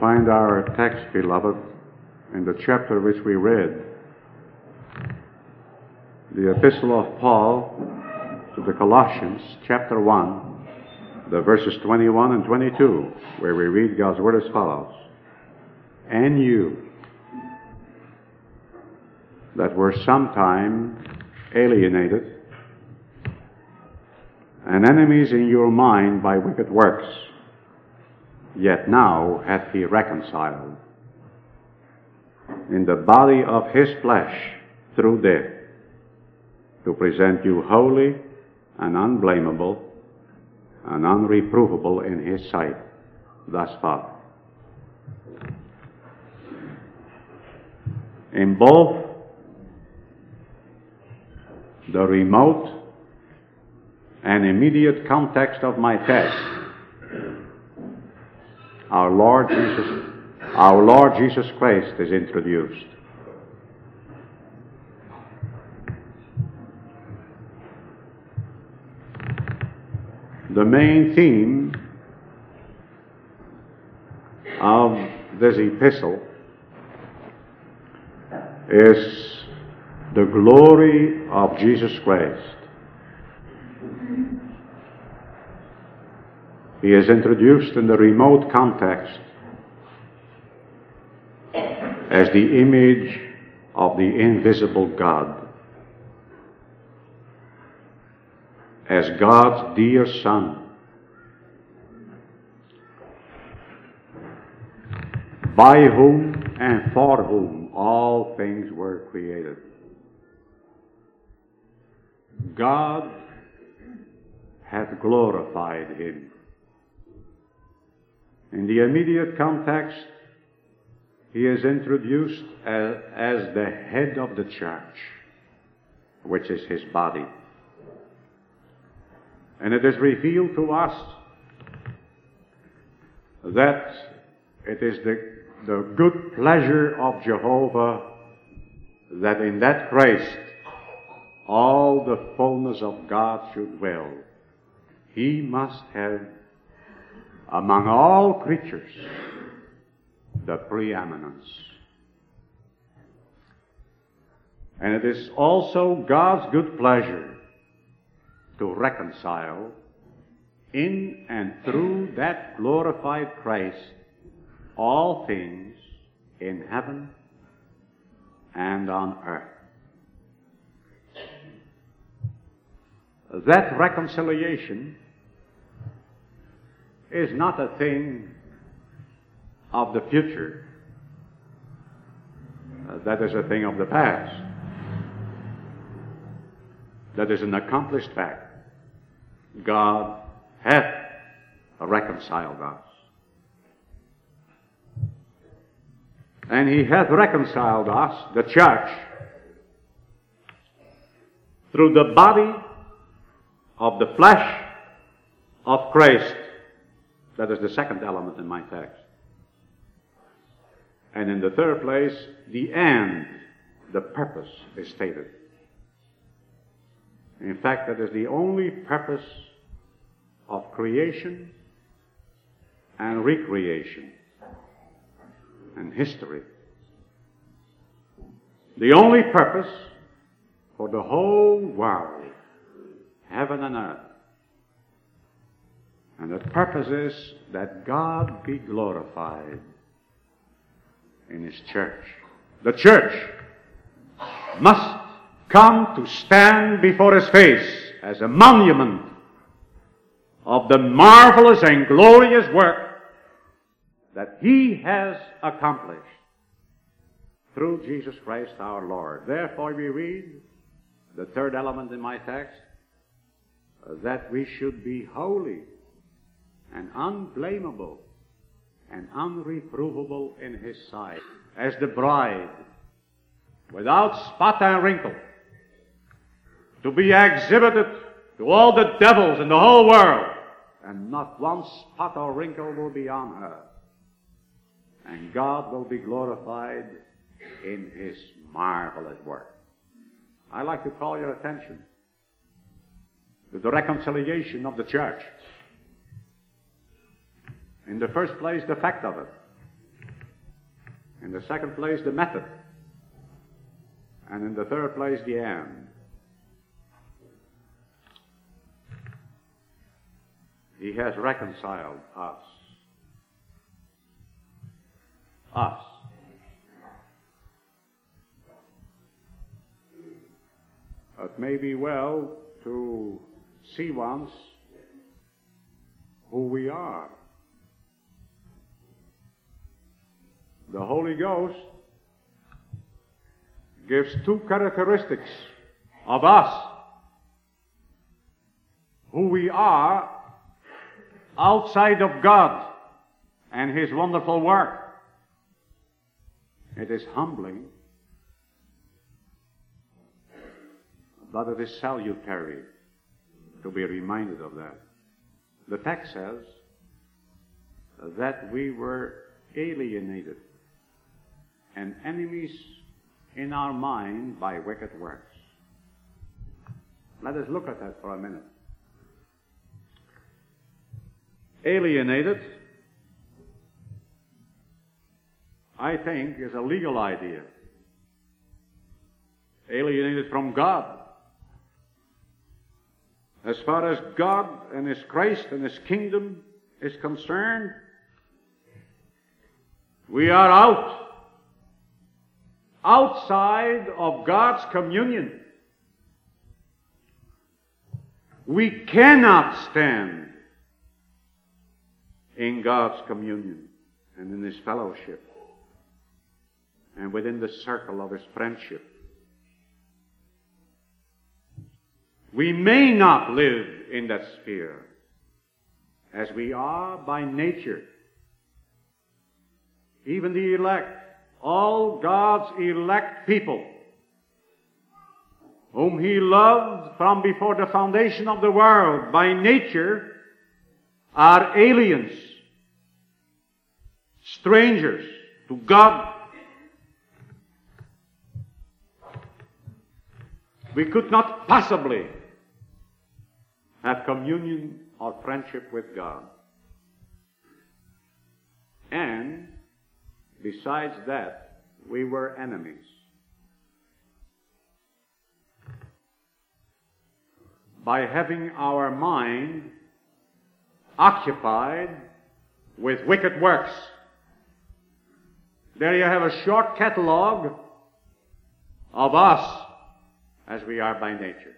Find our text, beloved, in the chapter which we read. The Epistle of Paul to the Colossians, chapter 1, the verses 21 and 22, where we read God's Word as follows. And you, that were sometime alienated and enemies in your mind by wicked works, yet now hath he reconciled in the body of his flesh through death to present you holy and unblameable and unreprovable in his sight thus far. In both the remote and immediate context of my text, our Lord Jesus, our Lord Jesus Christ is introduced. The main theme of this epistle is the glory of Jesus Christ. He is introduced in the remote context as the image of the invisible God, as God's dear Son. By whom and for whom all things were created. God hath glorified him. In the immediate context, he is introduced as, as, the head of the church, which is his body. And it is revealed to us that it is the, the good pleasure of Jehovah that in that Christ all the fullness of God should dwell. He must have among all creatures the preeminence. And it is also God's good pleasure to reconcile in and through that glorified Christ all things in heaven and on earth. That reconciliation is not a thing of the future. Uh, that is a thing of the past. That is an accomplished fact. God hath reconciled us. And He hath reconciled us, the church, through the body of the flesh of Christ. That is the second element in my text. And in the third place, the end, the purpose is stated. In fact, that is the only purpose of creation and recreation and history. The only purpose for the whole world, heaven and earth. And the purpose is that God be glorified in His church. The church must come to stand before His face as a monument of the marvelous and glorious work that He has accomplished through Jesus Christ our Lord. Therefore, we read the third element in my text that we should be holy and unblameable and unreprovable in his sight, as the bride, without spot and wrinkle, to be exhibited to all the devils in the whole world, and not one spot or wrinkle will be on her. And God will be glorified in his marvelous work. I'd like to call your attention to the reconciliation of the church. In the first place, the fact of it. In the second place, the method. And in the third place, the end. He has reconciled us. Us. It may be well to see once who we are. The Holy Ghost gives two characteristics of us. Who we are outside of God and His wonderful work. It is humbling, but it is salutary to be reminded of that. The text says that we were alienated and enemies in our mind by wicked works. Let us look at that for a minute. Alienated, I think, is a legal idea. Alienated from God. As far as God and His Christ and His kingdom is concerned, we are out. Outside of God's communion. We cannot stand in God's communion and in His fellowship and within the circle of His friendship. We may not live in that sphere as we are by nature. Even the elect, all God's elect people, whom He loved from before the foundation of the world, by nature, are aliens, strangers to God. We could not possibly have communion or friendship with God. And besides that, we were enemies. By having our mind occupied with wicked works. There you have a short catalogue of us as we are by nature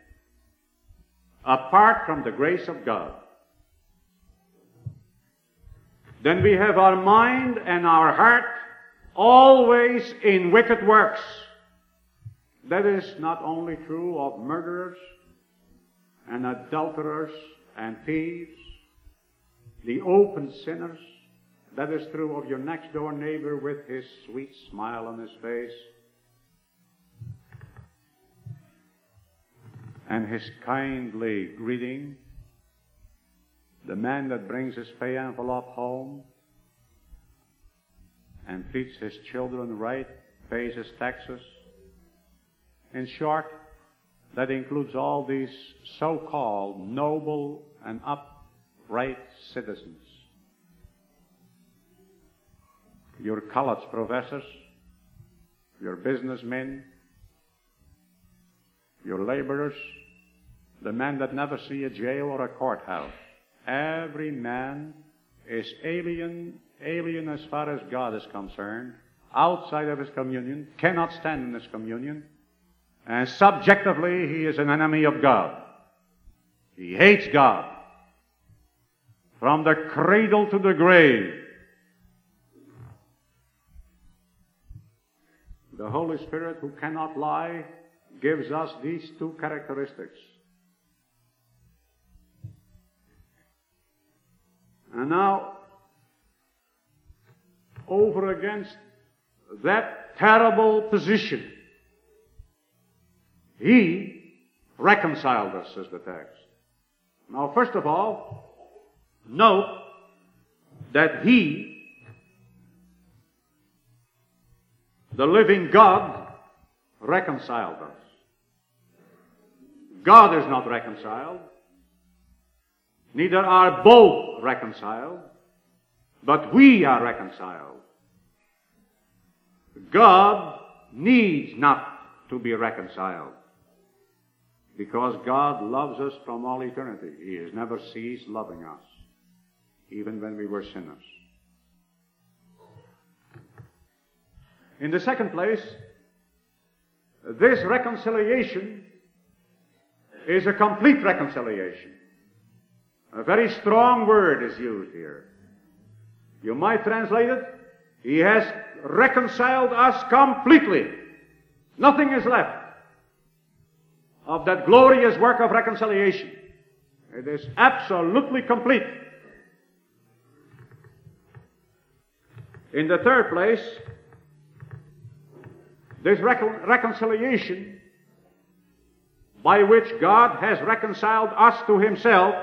apart from the grace of God. Then we have our mind and our heart always in wicked works. That is not only true of murderers and adulterers and thieves, the open sinners. That is true of your next door neighbor with his sweet smile on his face and his kindly greeting, the man that brings his pay envelope home and treats his children right, pays his taxes. In short, that includes all these so-called noble and upright citizens. Your college professors, your businessmen, your laborers, the men that never see a jail or a courthouse. Every man is alien, alien as far as God is concerned, outside of his communion, cannot stand in his communion, and subjectively he is an enemy of God. He hates God. From the cradle to the grave. The Holy Spirit, who cannot lie, gives us these two characteristics. And now, over against that terrible position, He reconciled us, says the text. Now, first of all, note that He, the living God, reconciled us. God is not reconciled. Neither are both reconciled, but we are reconciled. God needs not to be reconciled. Because God loves us from all eternity. He has never ceased loving us, even when we were sinners. In the second place, this reconciliation is a complete reconciliation. A very strong word is used here. You might translate it, He has reconciled us completely. Nothing is left of that glorious work of reconciliation. It is absolutely complete. In the third place, this recon- reconciliation by which God has reconciled us to Himself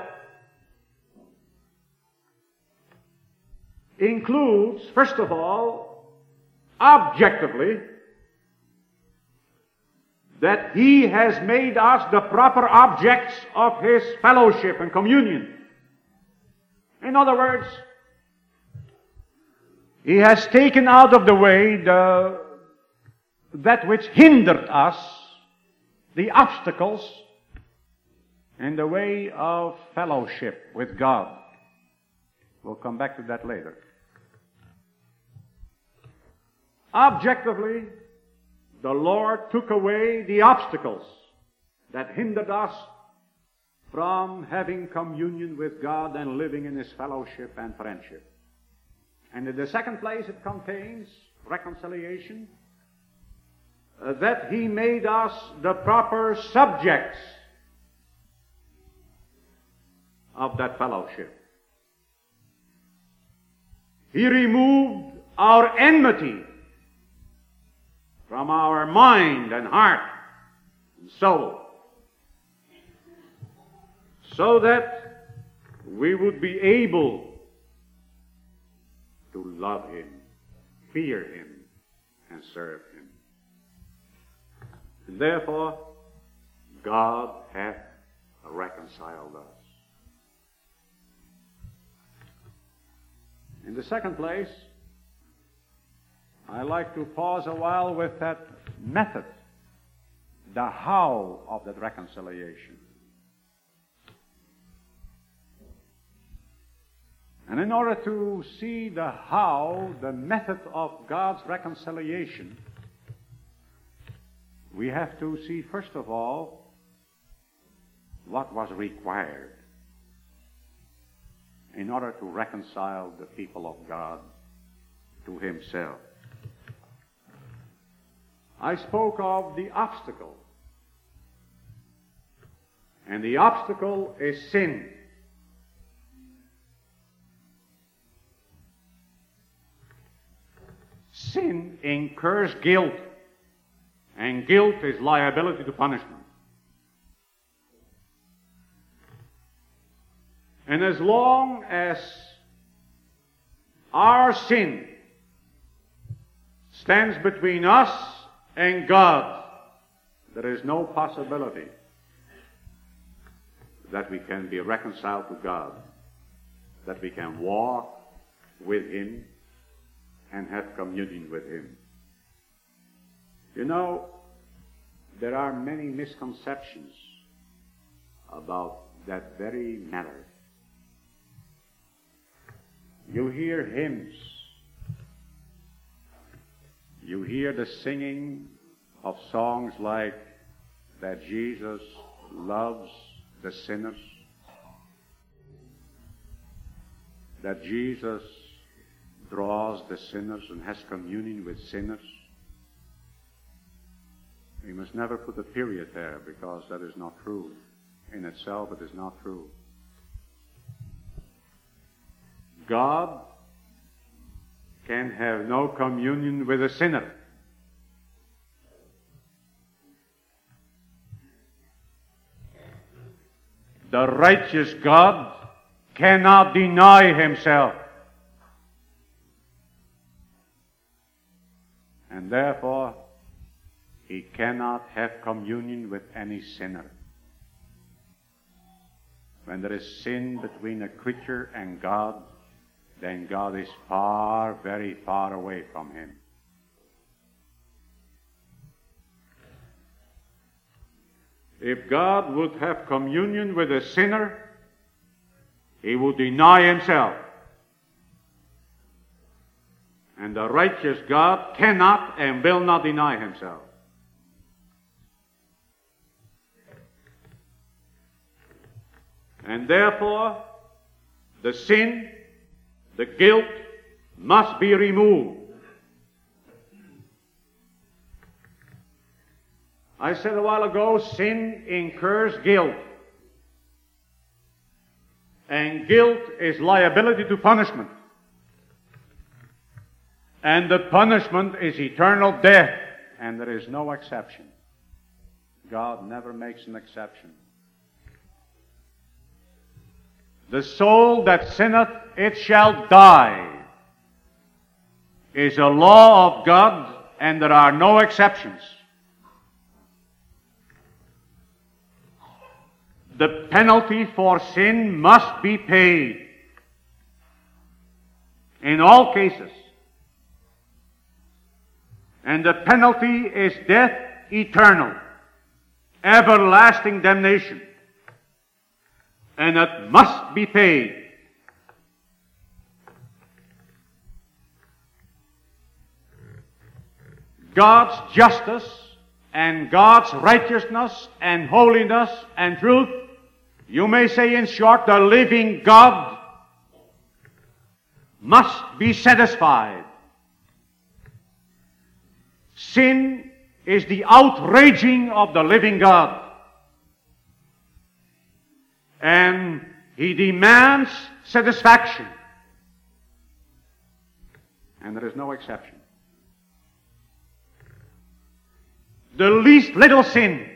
includes, first of all, objectively, that He has made us the proper objects of His fellowship and communion. In other words, He has taken out of the way the, that which hindered us, the obstacles in the way of fellowship with God. We'll come back to that later. Objectively, the Lord took away the obstacles that hindered us from having communion with God and living in His fellowship and friendship. And in the second place, it contains reconciliation, uh, that He made us the proper subjects of that fellowship. He removed our enmity from our mind and heart and soul so that we would be able to love Him, fear Him, and serve Him. And therefore, God hath reconciled us. In the second place, I like to pause a while with that method, the how of that reconciliation. And in order to see the how, the method of God's reconciliation, we have to see, first of all, what was required in order to reconcile the people of God to Himself. I spoke of the obstacle. And the obstacle is sin. Sin incurs guilt, and guilt is liability to punishment. And as long as our sin stands between us and God, there is no possibility that we can be reconciled to God, that we can walk with Him and have communion with Him. You know, there are many misconceptions about that very matter. You hear hymns you hear the singing of songs like that Jesus loves the sinners, that Jesus draws the sinners and has communion with sinners. We must never put a period there because that is not true. In itself, it is not true. God can have no communion with a sinner. The righteous God cannot deny himself. And therefore, he cannot have communion with any sinner. When there is sin between a creature and God, then God is far, very far away from him. If God would have communion with a sinner, he would deny himself. And the righteous God cannot and will not deny himself. And therefore, the sin the guilt, must be removed. I said a while ago, sin incurs guilt. And guilt is liability to punishment. And the punishment is eternal death. And there is no exception. God never makes an exception. The soul that sinneth, it shall die, is a law of God, and there are no exceptions. The penalty for sin must be paid. In all cases. And the penalty is death eternal, everlasting damnation and it must be paid. God's justice and God's righteousness and holiness and truth, you may say in short, the living God must be satisfied. Sin is the outraging of the living God. And he demands satisfaction. And there is no exception. The least little sin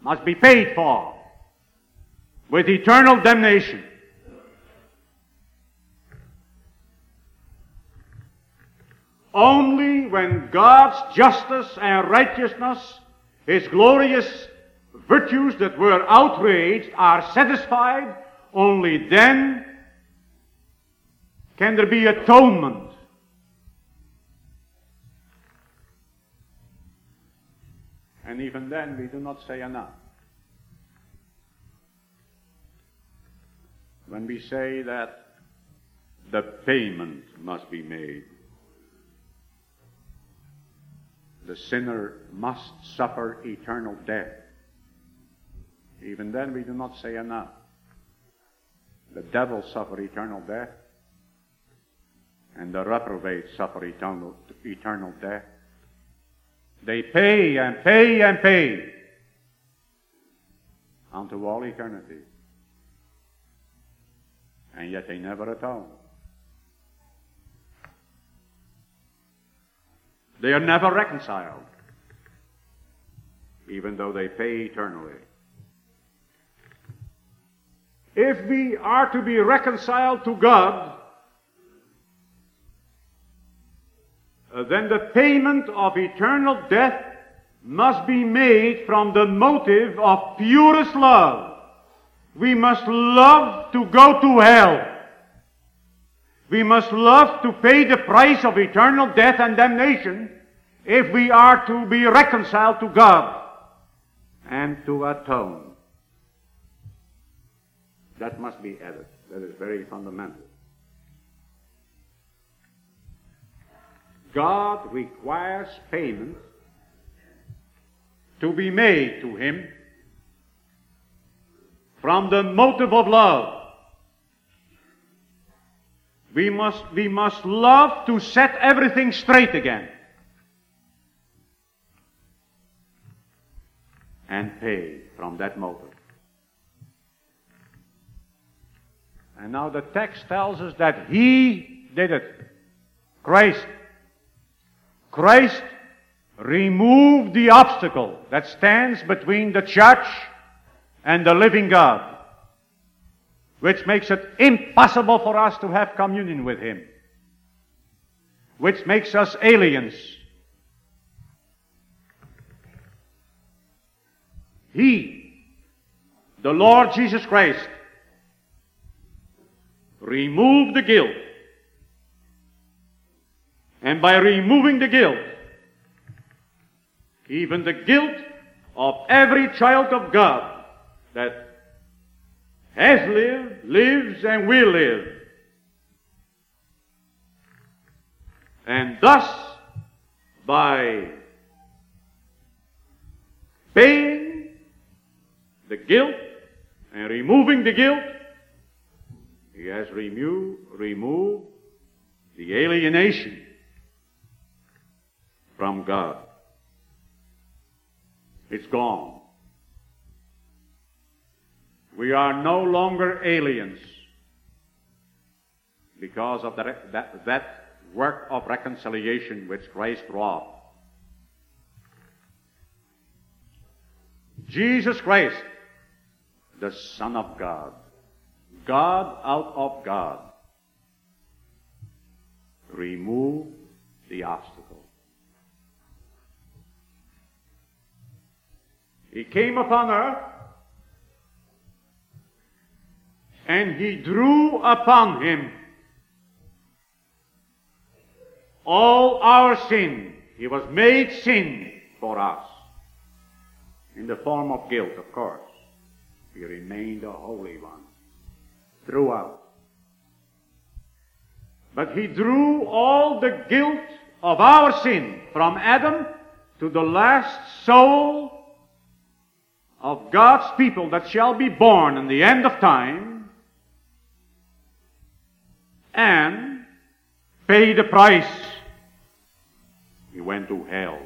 must be paid for with eternal damnation. Only when God's justice and righteousness, His glorious virtues that were outraged are satisfied, only then can there be atonement. And even then, we do not say enough. When we say that the payment must be made, the sinner must suffer eternal death. Even then, we do not say enough. The devil suffer eternal death, and the reprobate suffer eternal, eternal death. They pay and pay and pay unto all eternity. And yet they never atone. They are never reconciled, even though they pay eternally. If we are to be reconciled to God, Uh, then the payment of eternal death must be made from the motive of purest love. We must love to go to hell. We must love to pay the price of eternal death and damnation if we are to be reconciled to God and to atone. That must be added. That is very fundamental. God requires payment to be made to Him from the motive of love. We must, we must love to set everything straight again. And pay from that motive. And now the text tells us that He did it. Christ. Christ removed the obstacle that stands between the church and the living God, which makes it impossible for us to have communion with Him, which makes us aliens. He, the Lord Jesus Christ, remove the guilt. And by removing the guilt, even the guilt of every child of God that has lived, lives, and will live. And thus, by paying the guilt and removing the guilt, he has remo- removed the alienation from God. It's gone. We are no longer aliens because of that, that, that work of reconciliation which Christ wrought. Jesus Christ, the Son of God, God out of God, remove the obstacle. He came upon earth and he drew upon him all our sin. He was made sin for us. In the form of guilt, of course. He remained a holy one throughout. But he drew all the guilt of our sin from Adam to the last soul of God's people that shall be born in the end of time and pay the price. He went to hell.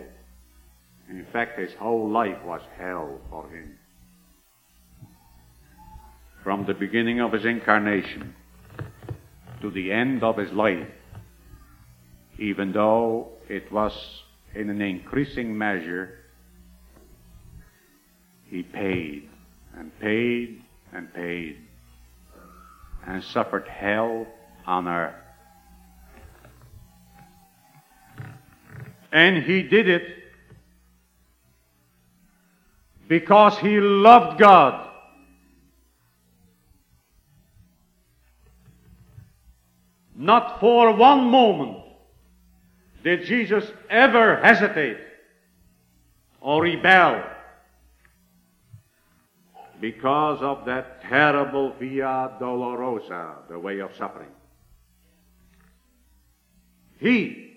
In fact, his whole life was hell for him. From the beginning of his incarnation to the end of his life, even though it was in an increasing measure he paid and paid and paid and suffered hell on earth. And he did it because he loved God. Not for one moment did Jesus ever hesitate or rebel because of that terrible via dolorosa, the way of suffering. He,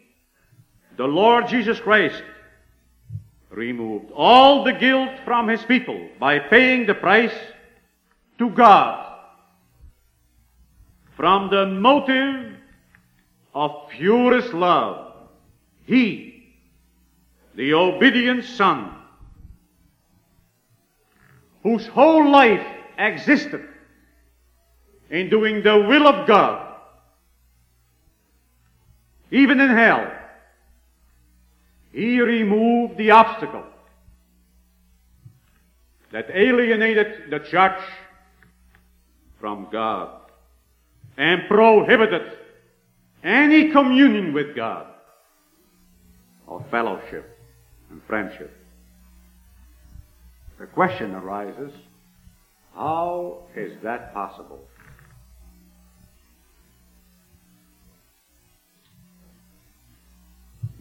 the Lord Jesus Christ, removed all the guilt from his people by paying the price to God from the motive of purest love. He, the obedient Son, whose whole life existed in doing the will of God, even in hell, he removed the obstacle that alienated the church from God and prohibited any communion with God or fellowship and friendship. The question arises, how is that possible?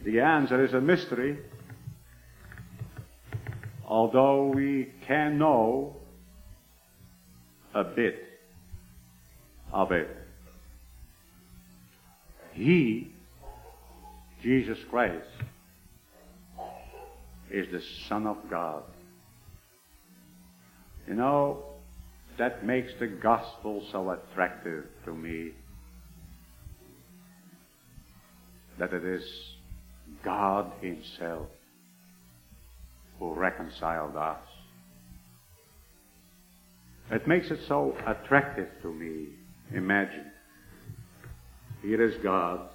The answer is a mystery, although we can know a bit of it. He, Jesus Christ, is the Son of God. You know, that makes the gospel so attractive to me that it is God Himself who reconciled us. It makes it so attractive to me. Imagine. Here is God,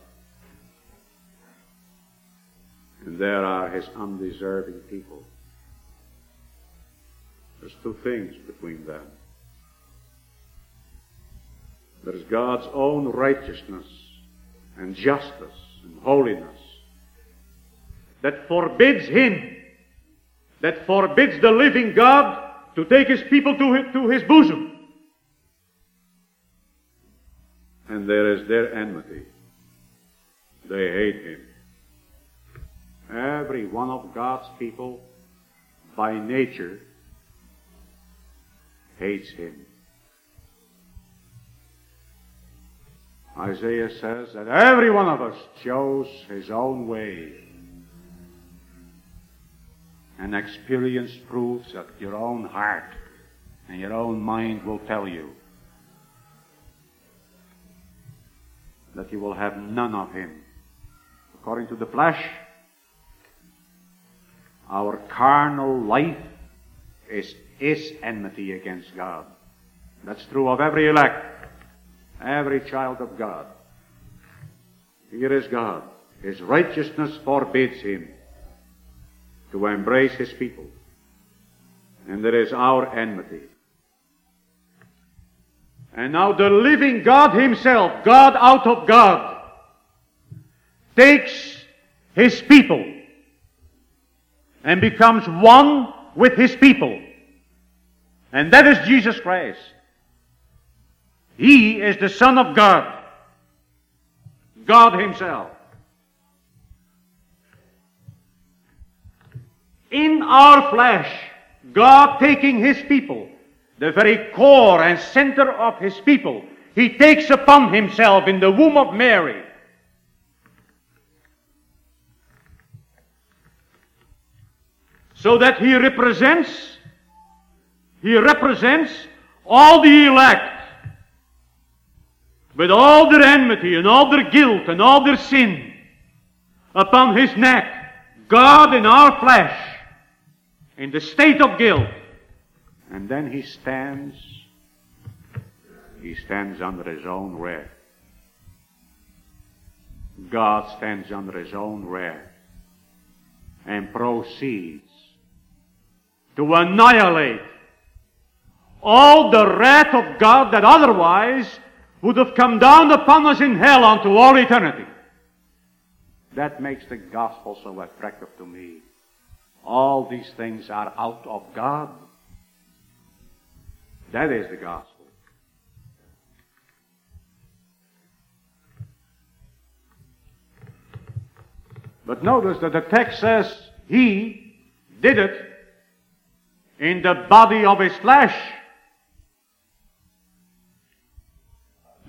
and there are His undeserving people. There's two things between them. There's God's own righteousness and justice and holiness that forbids Him, that forbids the living God to take His people to his, to his bosom. And there is their enmity. They hate Him. Every one of God's people by nature hates him. Isaiah says that every one of us chose his own way. And experience proves that your own heart and your own mind will tell you that you will have none of him. According to the flesh, our carnal life is, is enmity against God. That's true of every elect, every child of God. Here is God. His righteousness forbids him to embrace his people. And there is our enmity. And now the living God himself, God out of God, takes his people and becomes one with his people. And that is Jesus Christ. He is the Son of God. God himself. In our flesh, God taking his people the very core and center of his people, he takes upon himself in the womb of Mary. So that he represents, he represents all the elect with all their enmity and all their guilt and all their sin upon his neck. God in our flesh, in the state of guilt, and then he stands, he stands under his own wrath. God stands under his own wrath and proceeds to annihilate all the wrath of God that otherwise would have come down upon us in hell unto all eternity. That makes the gospel so attractive to me. All these things are out of God. That is the gospel. But notice that the text says he did it in the body of his flesh.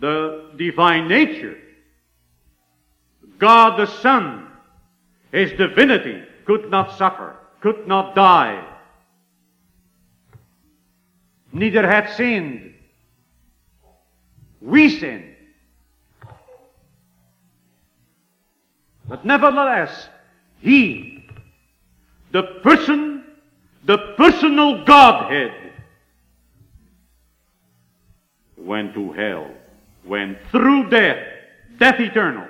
The divine nature, God the Son, his divinity could not suffer, could not die, neither had sinned. We sin. But nevertheless, He, the person, the personal Godhead, went to hell, went through death, death eternal.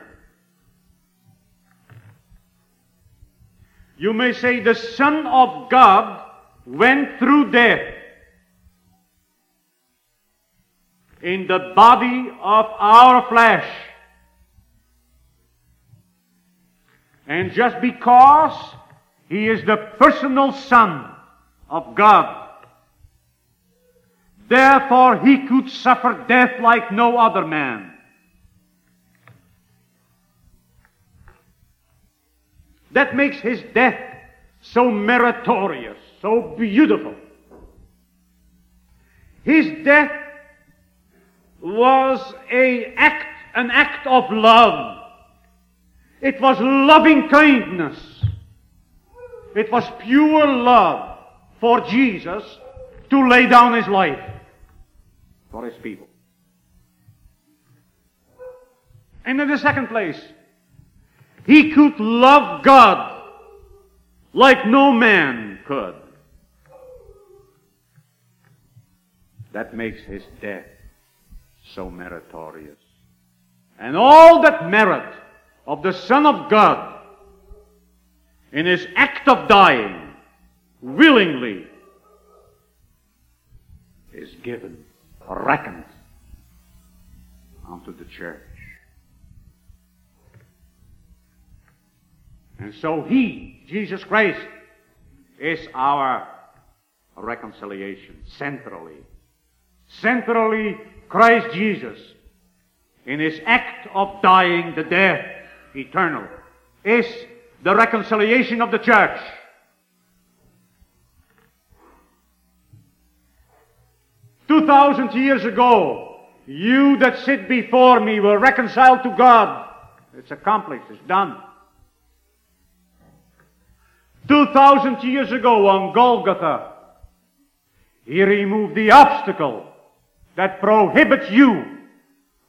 You may say the Son of God went through death in the body of our flesh. And just because he is the personal Son of God, therefore he could suffer death like no other man. That makes his death so meritorious, so beautiful. His death was a act, an act of love. It was loving kindness. It was pure love for Jesus to lay down his life for his people. And in the second place, he could love God like no man could. That makes his death so meritorious. And all that merit of the Son of God in his act of dying willingly is given, reckoned unto the church. And so he, Jesus Christ, is our reconciliation centrally. Centrally Christ Jesus, in his act of dying the death eternal, is the reconciliation of the church. 2,000 years ago, you that sit before me were reconciled to God. It's accomplished. It's done. 2,000 years ago on Golgotha, He removed the obstacle that prohibits you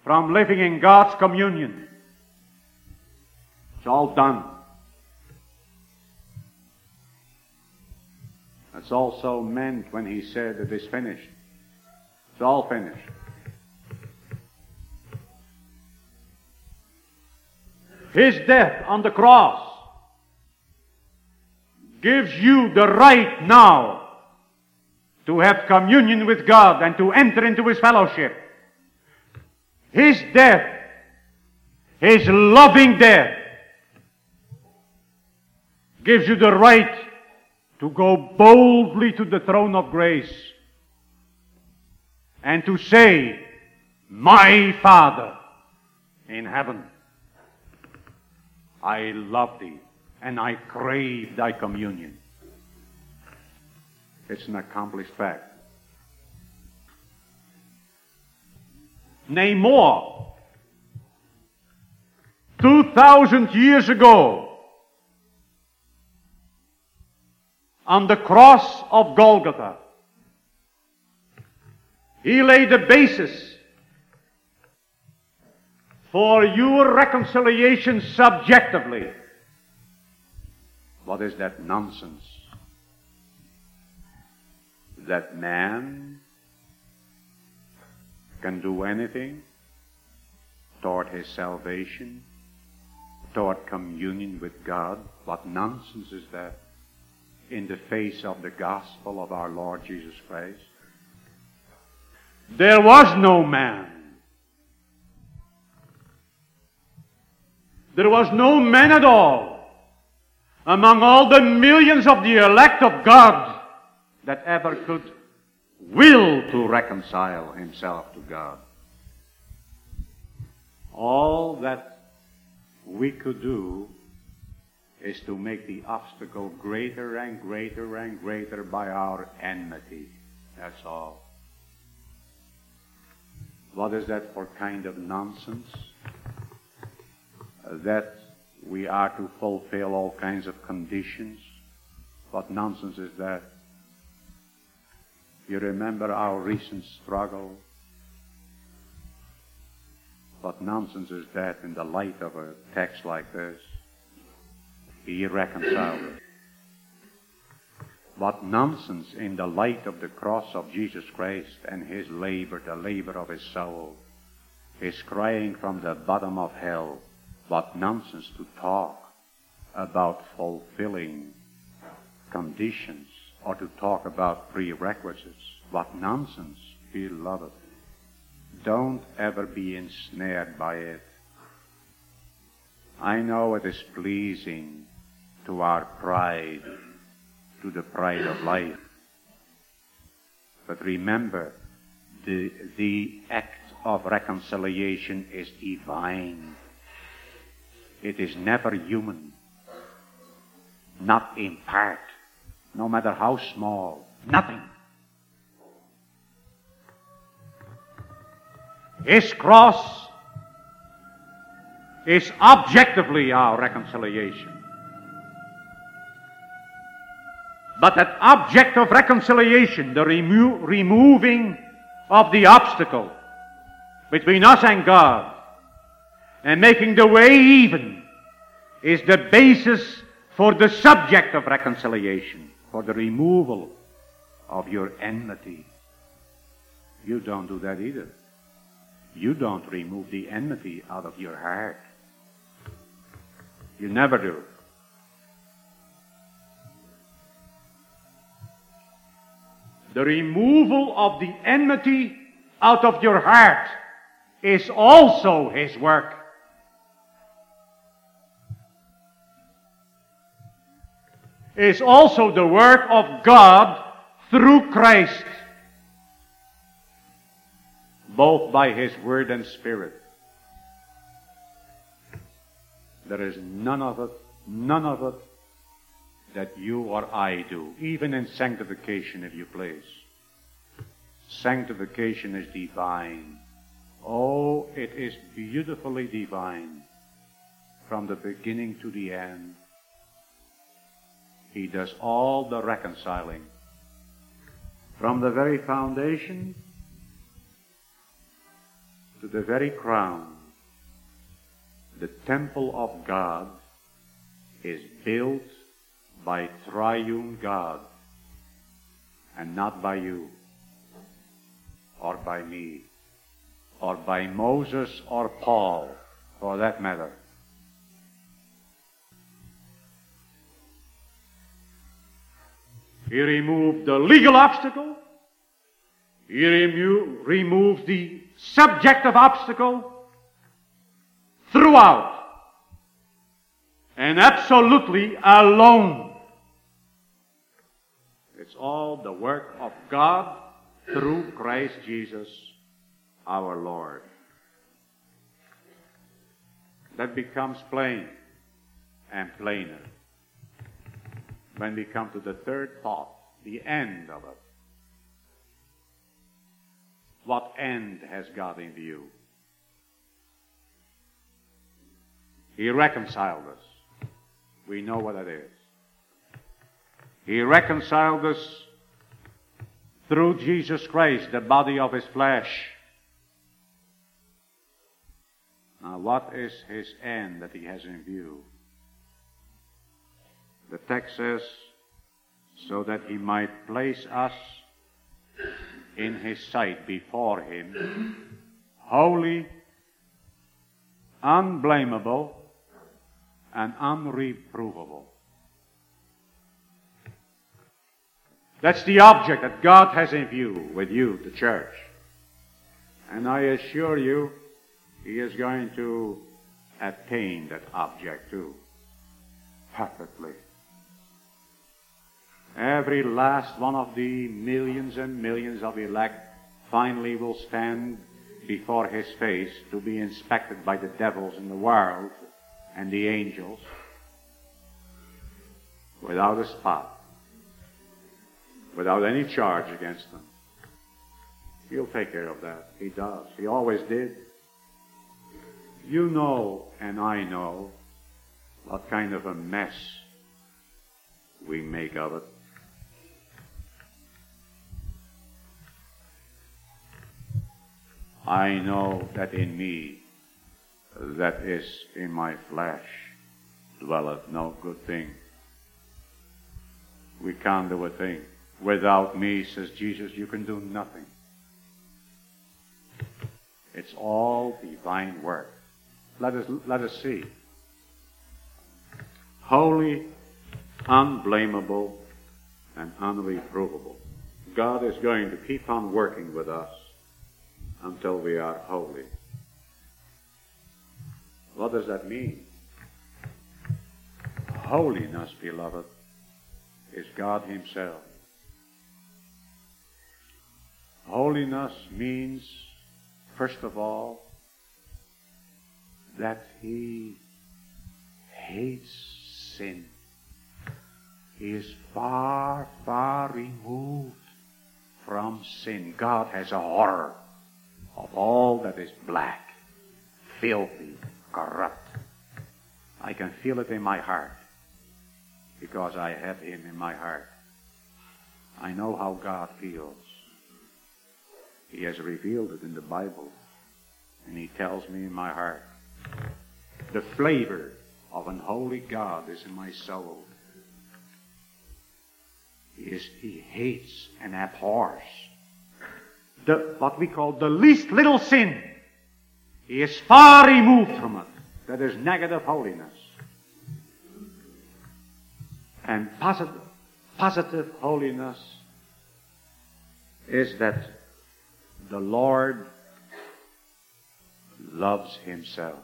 from living in God's communion. It's all done. That's also meant when he said it is finished. It's all finished. His death on the cross gives you the right now to have communion with God and to enter into His fellowship. His death, His loving death, gives you the right to go boldly to the throne of grace and to say, My Father in heaven, I love thee and I crave thy communion. It's an accomplished fact. Nay, more. 2,000 years ago, on the cross of Golgotha, he laid the basis for your reconciliation subjectively. What is that nonsense? That man can do anything toward his salvation, toward communion with God. What nonsense is that in the face of the gospel of our Lord Jesus Christ? There was no man. There was no man at all among all the millions of the elect of God that ever could will to reconcile himself to God. All that we could do is to make the obstacle greater and greater and greater by our enmity. That's all. What is that for kind of nonsense? Uh, that we are to fulfill all kinds of conditions. What nonsense is that? You remember our recent struggle? What nonsense is that in the light of a text like this? Be reconciled. What nonsense in the light of the cross of Jesus Christ and his labor, the labor of his soul, his crying from the bottom of hell. What nonsense to talk about fulfilling conditions or to talk about prerequisites. What nonsense, beloved. Don't ever be ensnared by it. I know it is pleasing to our pride, to the pride of life. But remember, the, the act of reconciliation is divine. It is never human. Not in part. No matter how small. Nothing. His cross is objectively our reconciliation. But that object of reconciliation, the remo- removing of the obstacle between us and God, and making the way even, is the basis for the subject of reconciliation, for the removal of your enmity. You don't do that either. You don't remove the enmity out of your heart. You never do. The removal of the enmity out of your heart is also His work. Is also the work of God through Christ both by His Word and Spirit. There is none of it, none of it that you or I do, even in sanctification, if you please. sanctification is divine. Oh, it is beautifully divine from the beginning to the end. He does all the reconciling. From the very foundation to the very crown, the temple of God is built by triune God and not by you or by me or by Moses or Paul for that matter. He removed the legal obstacle. He remo- removed the subjective obstacle throughout and absolutely alone. All the work of God through Christ Jesus our Lord. That becomes plain and plainer when we come to the third thought, the end of it. What end has God in view? He reconciled us. We know what that is. He reconciled us through Jesus Christ, the body of His flesh. Now, what is His end that He has in view? The text says, so that He might place us in His sight before Him, holy, unblameable, and unreprovable. That's the object that God has in view with you, the church. And I assure you, He is going to attain that object too. Perfectly. Every last one of the millions and millions of elect finally will stand before His face to be inspected by the devils in the world and the angels without a spot without any charge against them. He'll take care of that. He does. He always did. You know, and I know, what kind of a mess we make of it. I know that in me, that is in my flesh, dwelleth no good thing. We can't do a thing. Without me, says Jesus, you can do nothing. It's all divine work. Let us, let us see. Holy, unblameable, and unreprovable. God is going to keep on working with us until we are holy. What does that mean? Holiness, beloved, is God Himself. Holiness means, first of all, that he hates sin. He is far, far removed from sin. God has a horror of all that is black, filthy, corrupt. I can feel it in my heart because I have Him in my heart. I know how God feels. He has revealed it in the Bible. And He tells me in my heart. The flavor of an holy God is in my soul. He, is, he hates and abhors the, what we call the least little sin. He is far removed from it. That is negative holiness. And positive, positive holiness is that the Lord loves himself.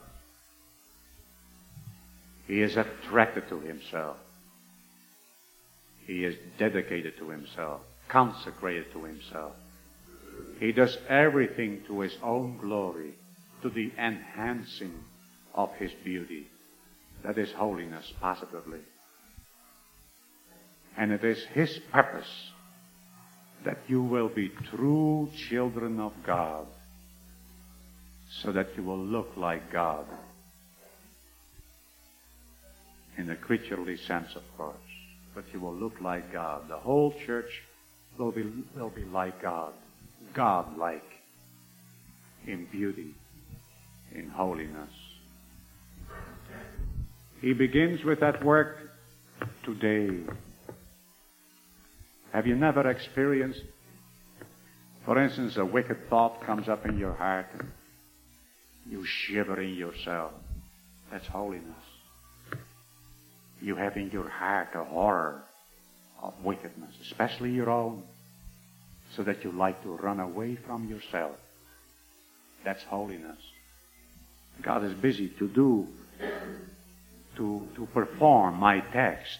He is attracted to himself. He is dedicated to himself, consecrated to himself. He does everything to his own glory, to the enhancing of his beauty. That is holiness, positively. And it is his purpose that you will be true children of God, so that you will look like God. In a creaturely sense, of course, but you will look like God. The whole church will be, will be like God, God-like in beauty, in holiness. He begins with that work today. Have you never experienced, for instance, a wicked thought comes up in your heart and you shiver in yourself? That's holiness. You have in your heart a horror of wickedness, especially your own, so that you like to run away from yourself. That's holiness. God is busy to do, to, to perform my text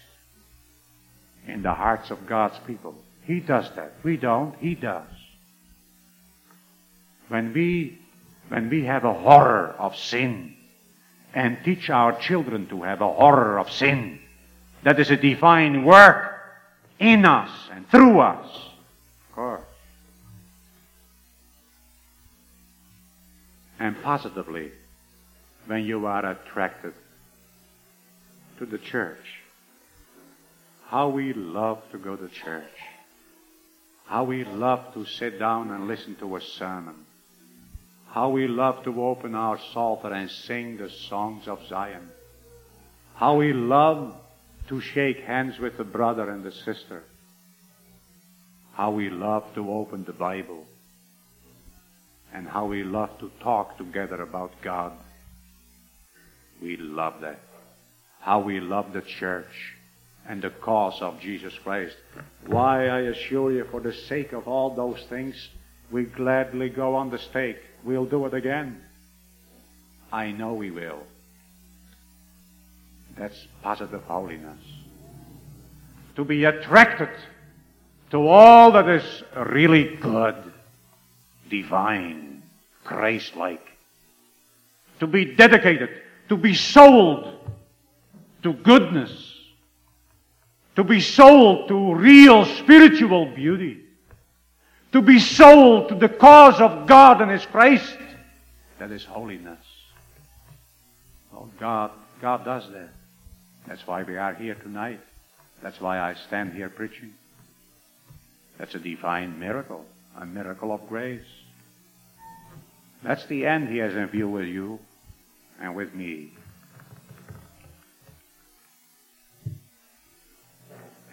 in the hearts of God's people. He does that. We don't. He does. When we, when we have a horror of sin and teach our children to have a horror of sin, that is a divine work in us and through us. Of course. And positively, when you are attracted to the church, how we love to go to church. How we love to sit down and listen to a sermon. How we love to open our psalter and sing the songs of Zion. How we love to shake hands with the brother and the sister. How we love to open the Bible. And how we love to talk together about God. We love that. How we love the church and the cause of Jesus Christ. Why, I assure you, for the sake of all those things, we gladly go on the stake. We'll do it again. I know we will. That's positive holiness. To be attracted to all that is really good, divine, Christ-like. To be dedicated, to be sold to goodness, to be sold to real spiritual beauty, to be sold to the cause of God and His Christ. That is holiness. Oh, God, God does that. That's why we are here tonight. That's why I stand here preaching. That's a divine miracle, a miracle of grace. That's the end He has in view with you and with me.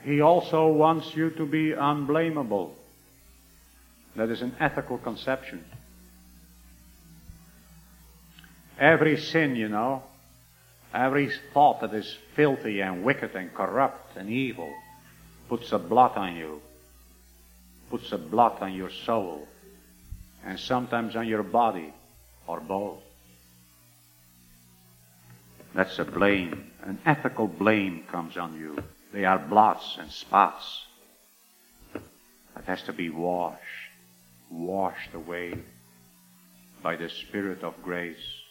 He also wants you to be unblameable. That is an ethical conception. Every sin, you know, every thought that is filthy and wicked and corrupt and evil puts a blot on you, puts a blot on your soul, and sometimes on your body, or both. That's a blame. An ethical blame comes on you. They are blots and spots that has to be washed, washed away by the Spirit of grace,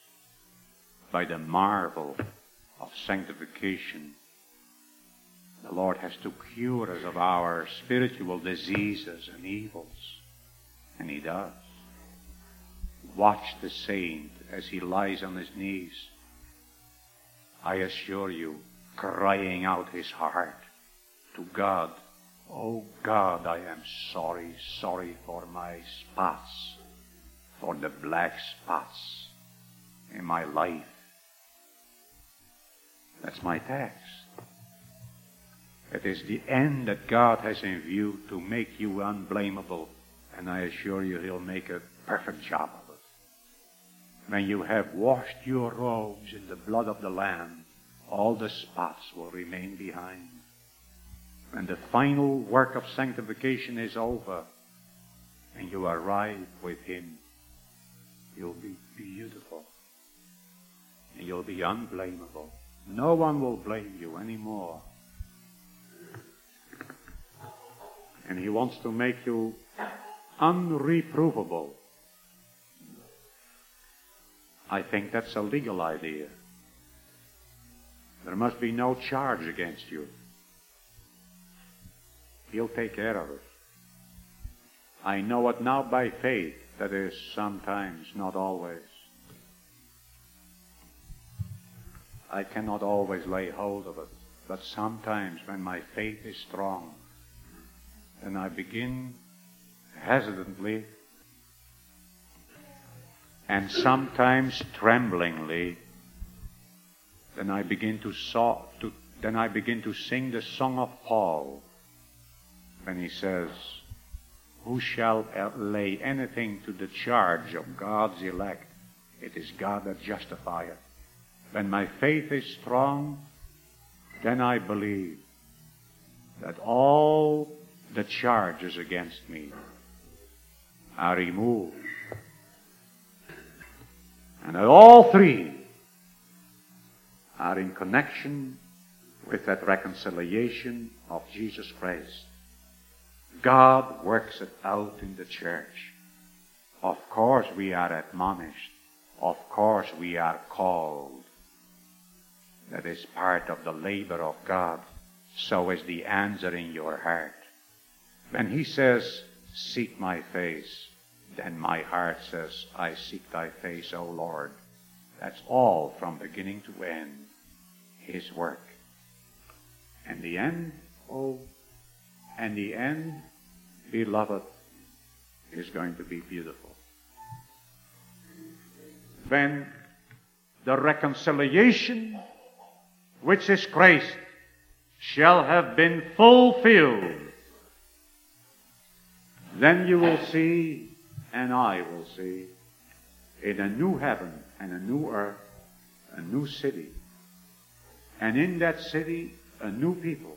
by the marvel of sanctification. The Lord has to cure us of our spiritual diseases and evils, and He does. Watch the saint as he lies on his knees. I assure you, crying out his heart to God. Oh God, I am sorry, sorry for my spots, for the black spots in my life. That's my text. It is the end that God has in view to make you unblameable, and I assure you He'll make a perfect job of it. When you have washed your robes in the blood of the Lamb, all the spots will remain behind. When the final work of sanctification is over and you arrive with Him, you'll be beautiful and you'll be unblameable. No one will blame you anymore. And He wants to make you unreprovable. I think that's a legal idea. There must be no charge against you. He'll take care of it. I know it now by faith, that is, sometimes, not always. I cannot always lay hold of it, but sometimes when my faith is strong, then I begin hesitantly and sometimes tremblingly, then I begin to, saw, to then I begin to sing the song of Paul when he says, Who shall lay anything to the charge of God's elect? It is God that justifieth. When my faith is strong, then I believe that all the charges against me are removed. And that all three are in connection with that reconciliation of Jesus Christ. God works it out in the church. Of course we are admonished. Of course we are called. That is part of the labor of God. So is the answer in your heart. When he says, seek my face, then my heart says, I seek thy face, O Lord. That's all from beginning to end. His work. And the end, oh, and the end, beloved, is going to be beautiful. When the reconciliation, which is Christ, shall have been fulfilled, then you will see, and I will see, in a new heaven and a new earth, a new city. And in that city, a new people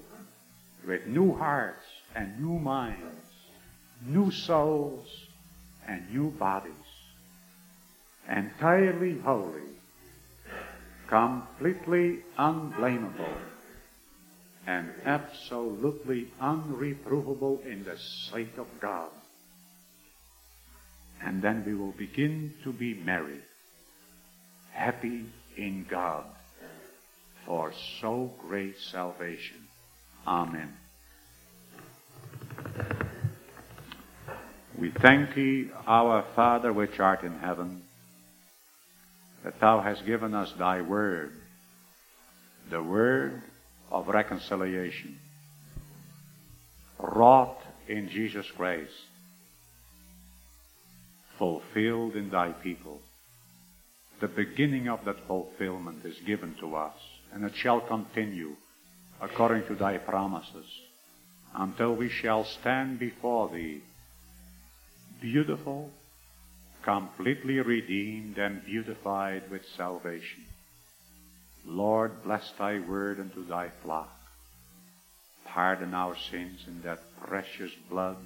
with new hearts and new minds, new souls and new bodies, entirely holy, completely unblameable, and absolutely unreprovable in the sight of God. And then we will begin to be merry, happy in God for so great salvation. Amen. We thank thee, our Father which art in heaven, that thou hast given us thy word, the word of reconciliation, wrought in Jesus Christ, fulfilled in thy people. The beginning of that fulfillment is given to us and it shall continue according to thy promises until we shall stand before thee, beautiful, completely redeemed and beautified with salvation. Lord, bless thy word unto thy flock. Pardon our sins in that precious blood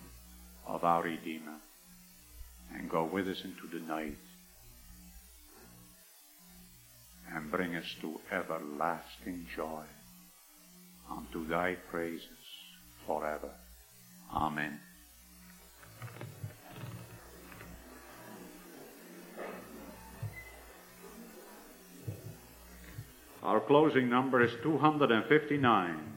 of our Redeemer. And go with us into the night and bring us to everlasting joy unto thy praises forever. Amen. Our closing number is 259.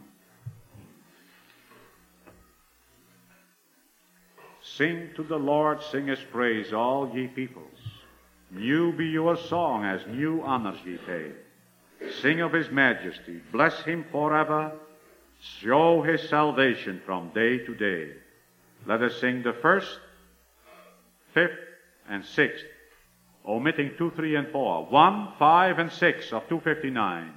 Sing to the Lord, sing his praise, all ye peoples. New be your song as new honors ye pay. Sing of his majesty, bless him forever, show his salvation from day to day. Let us sing the first, fifth, and sixth, omitting two, three, and four. One, five, and six of 259.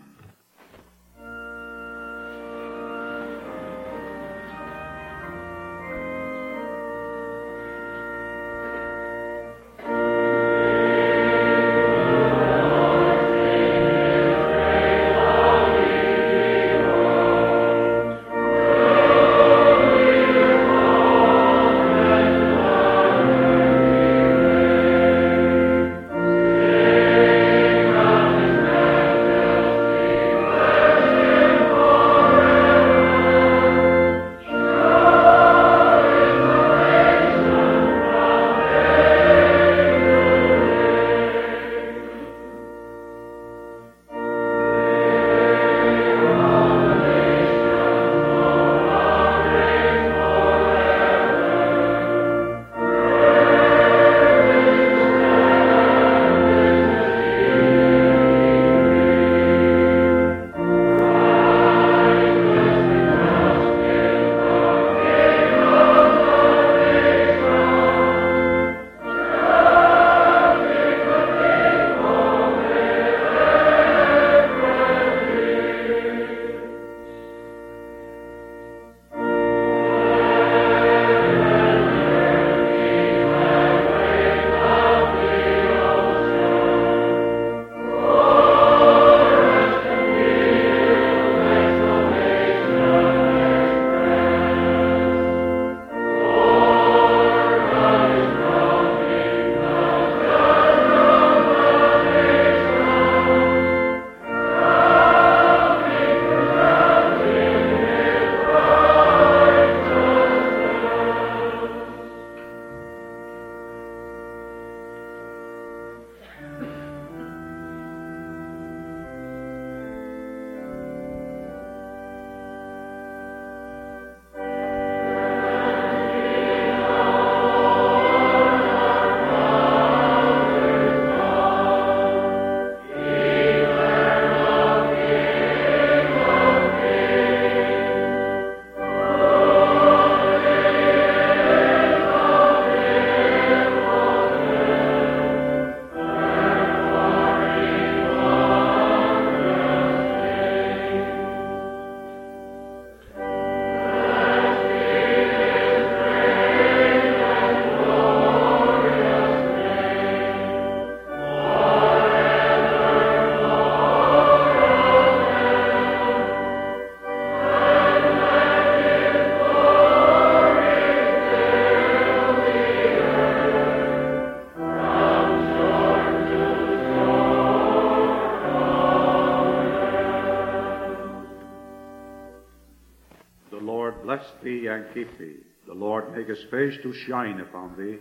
Keep thee. The Lord make his face to shine upon thee,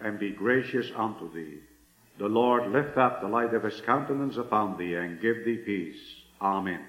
and be gracious unto thee. The Lord lift up the light of his countenance upon thee, and give thee peace. Amen.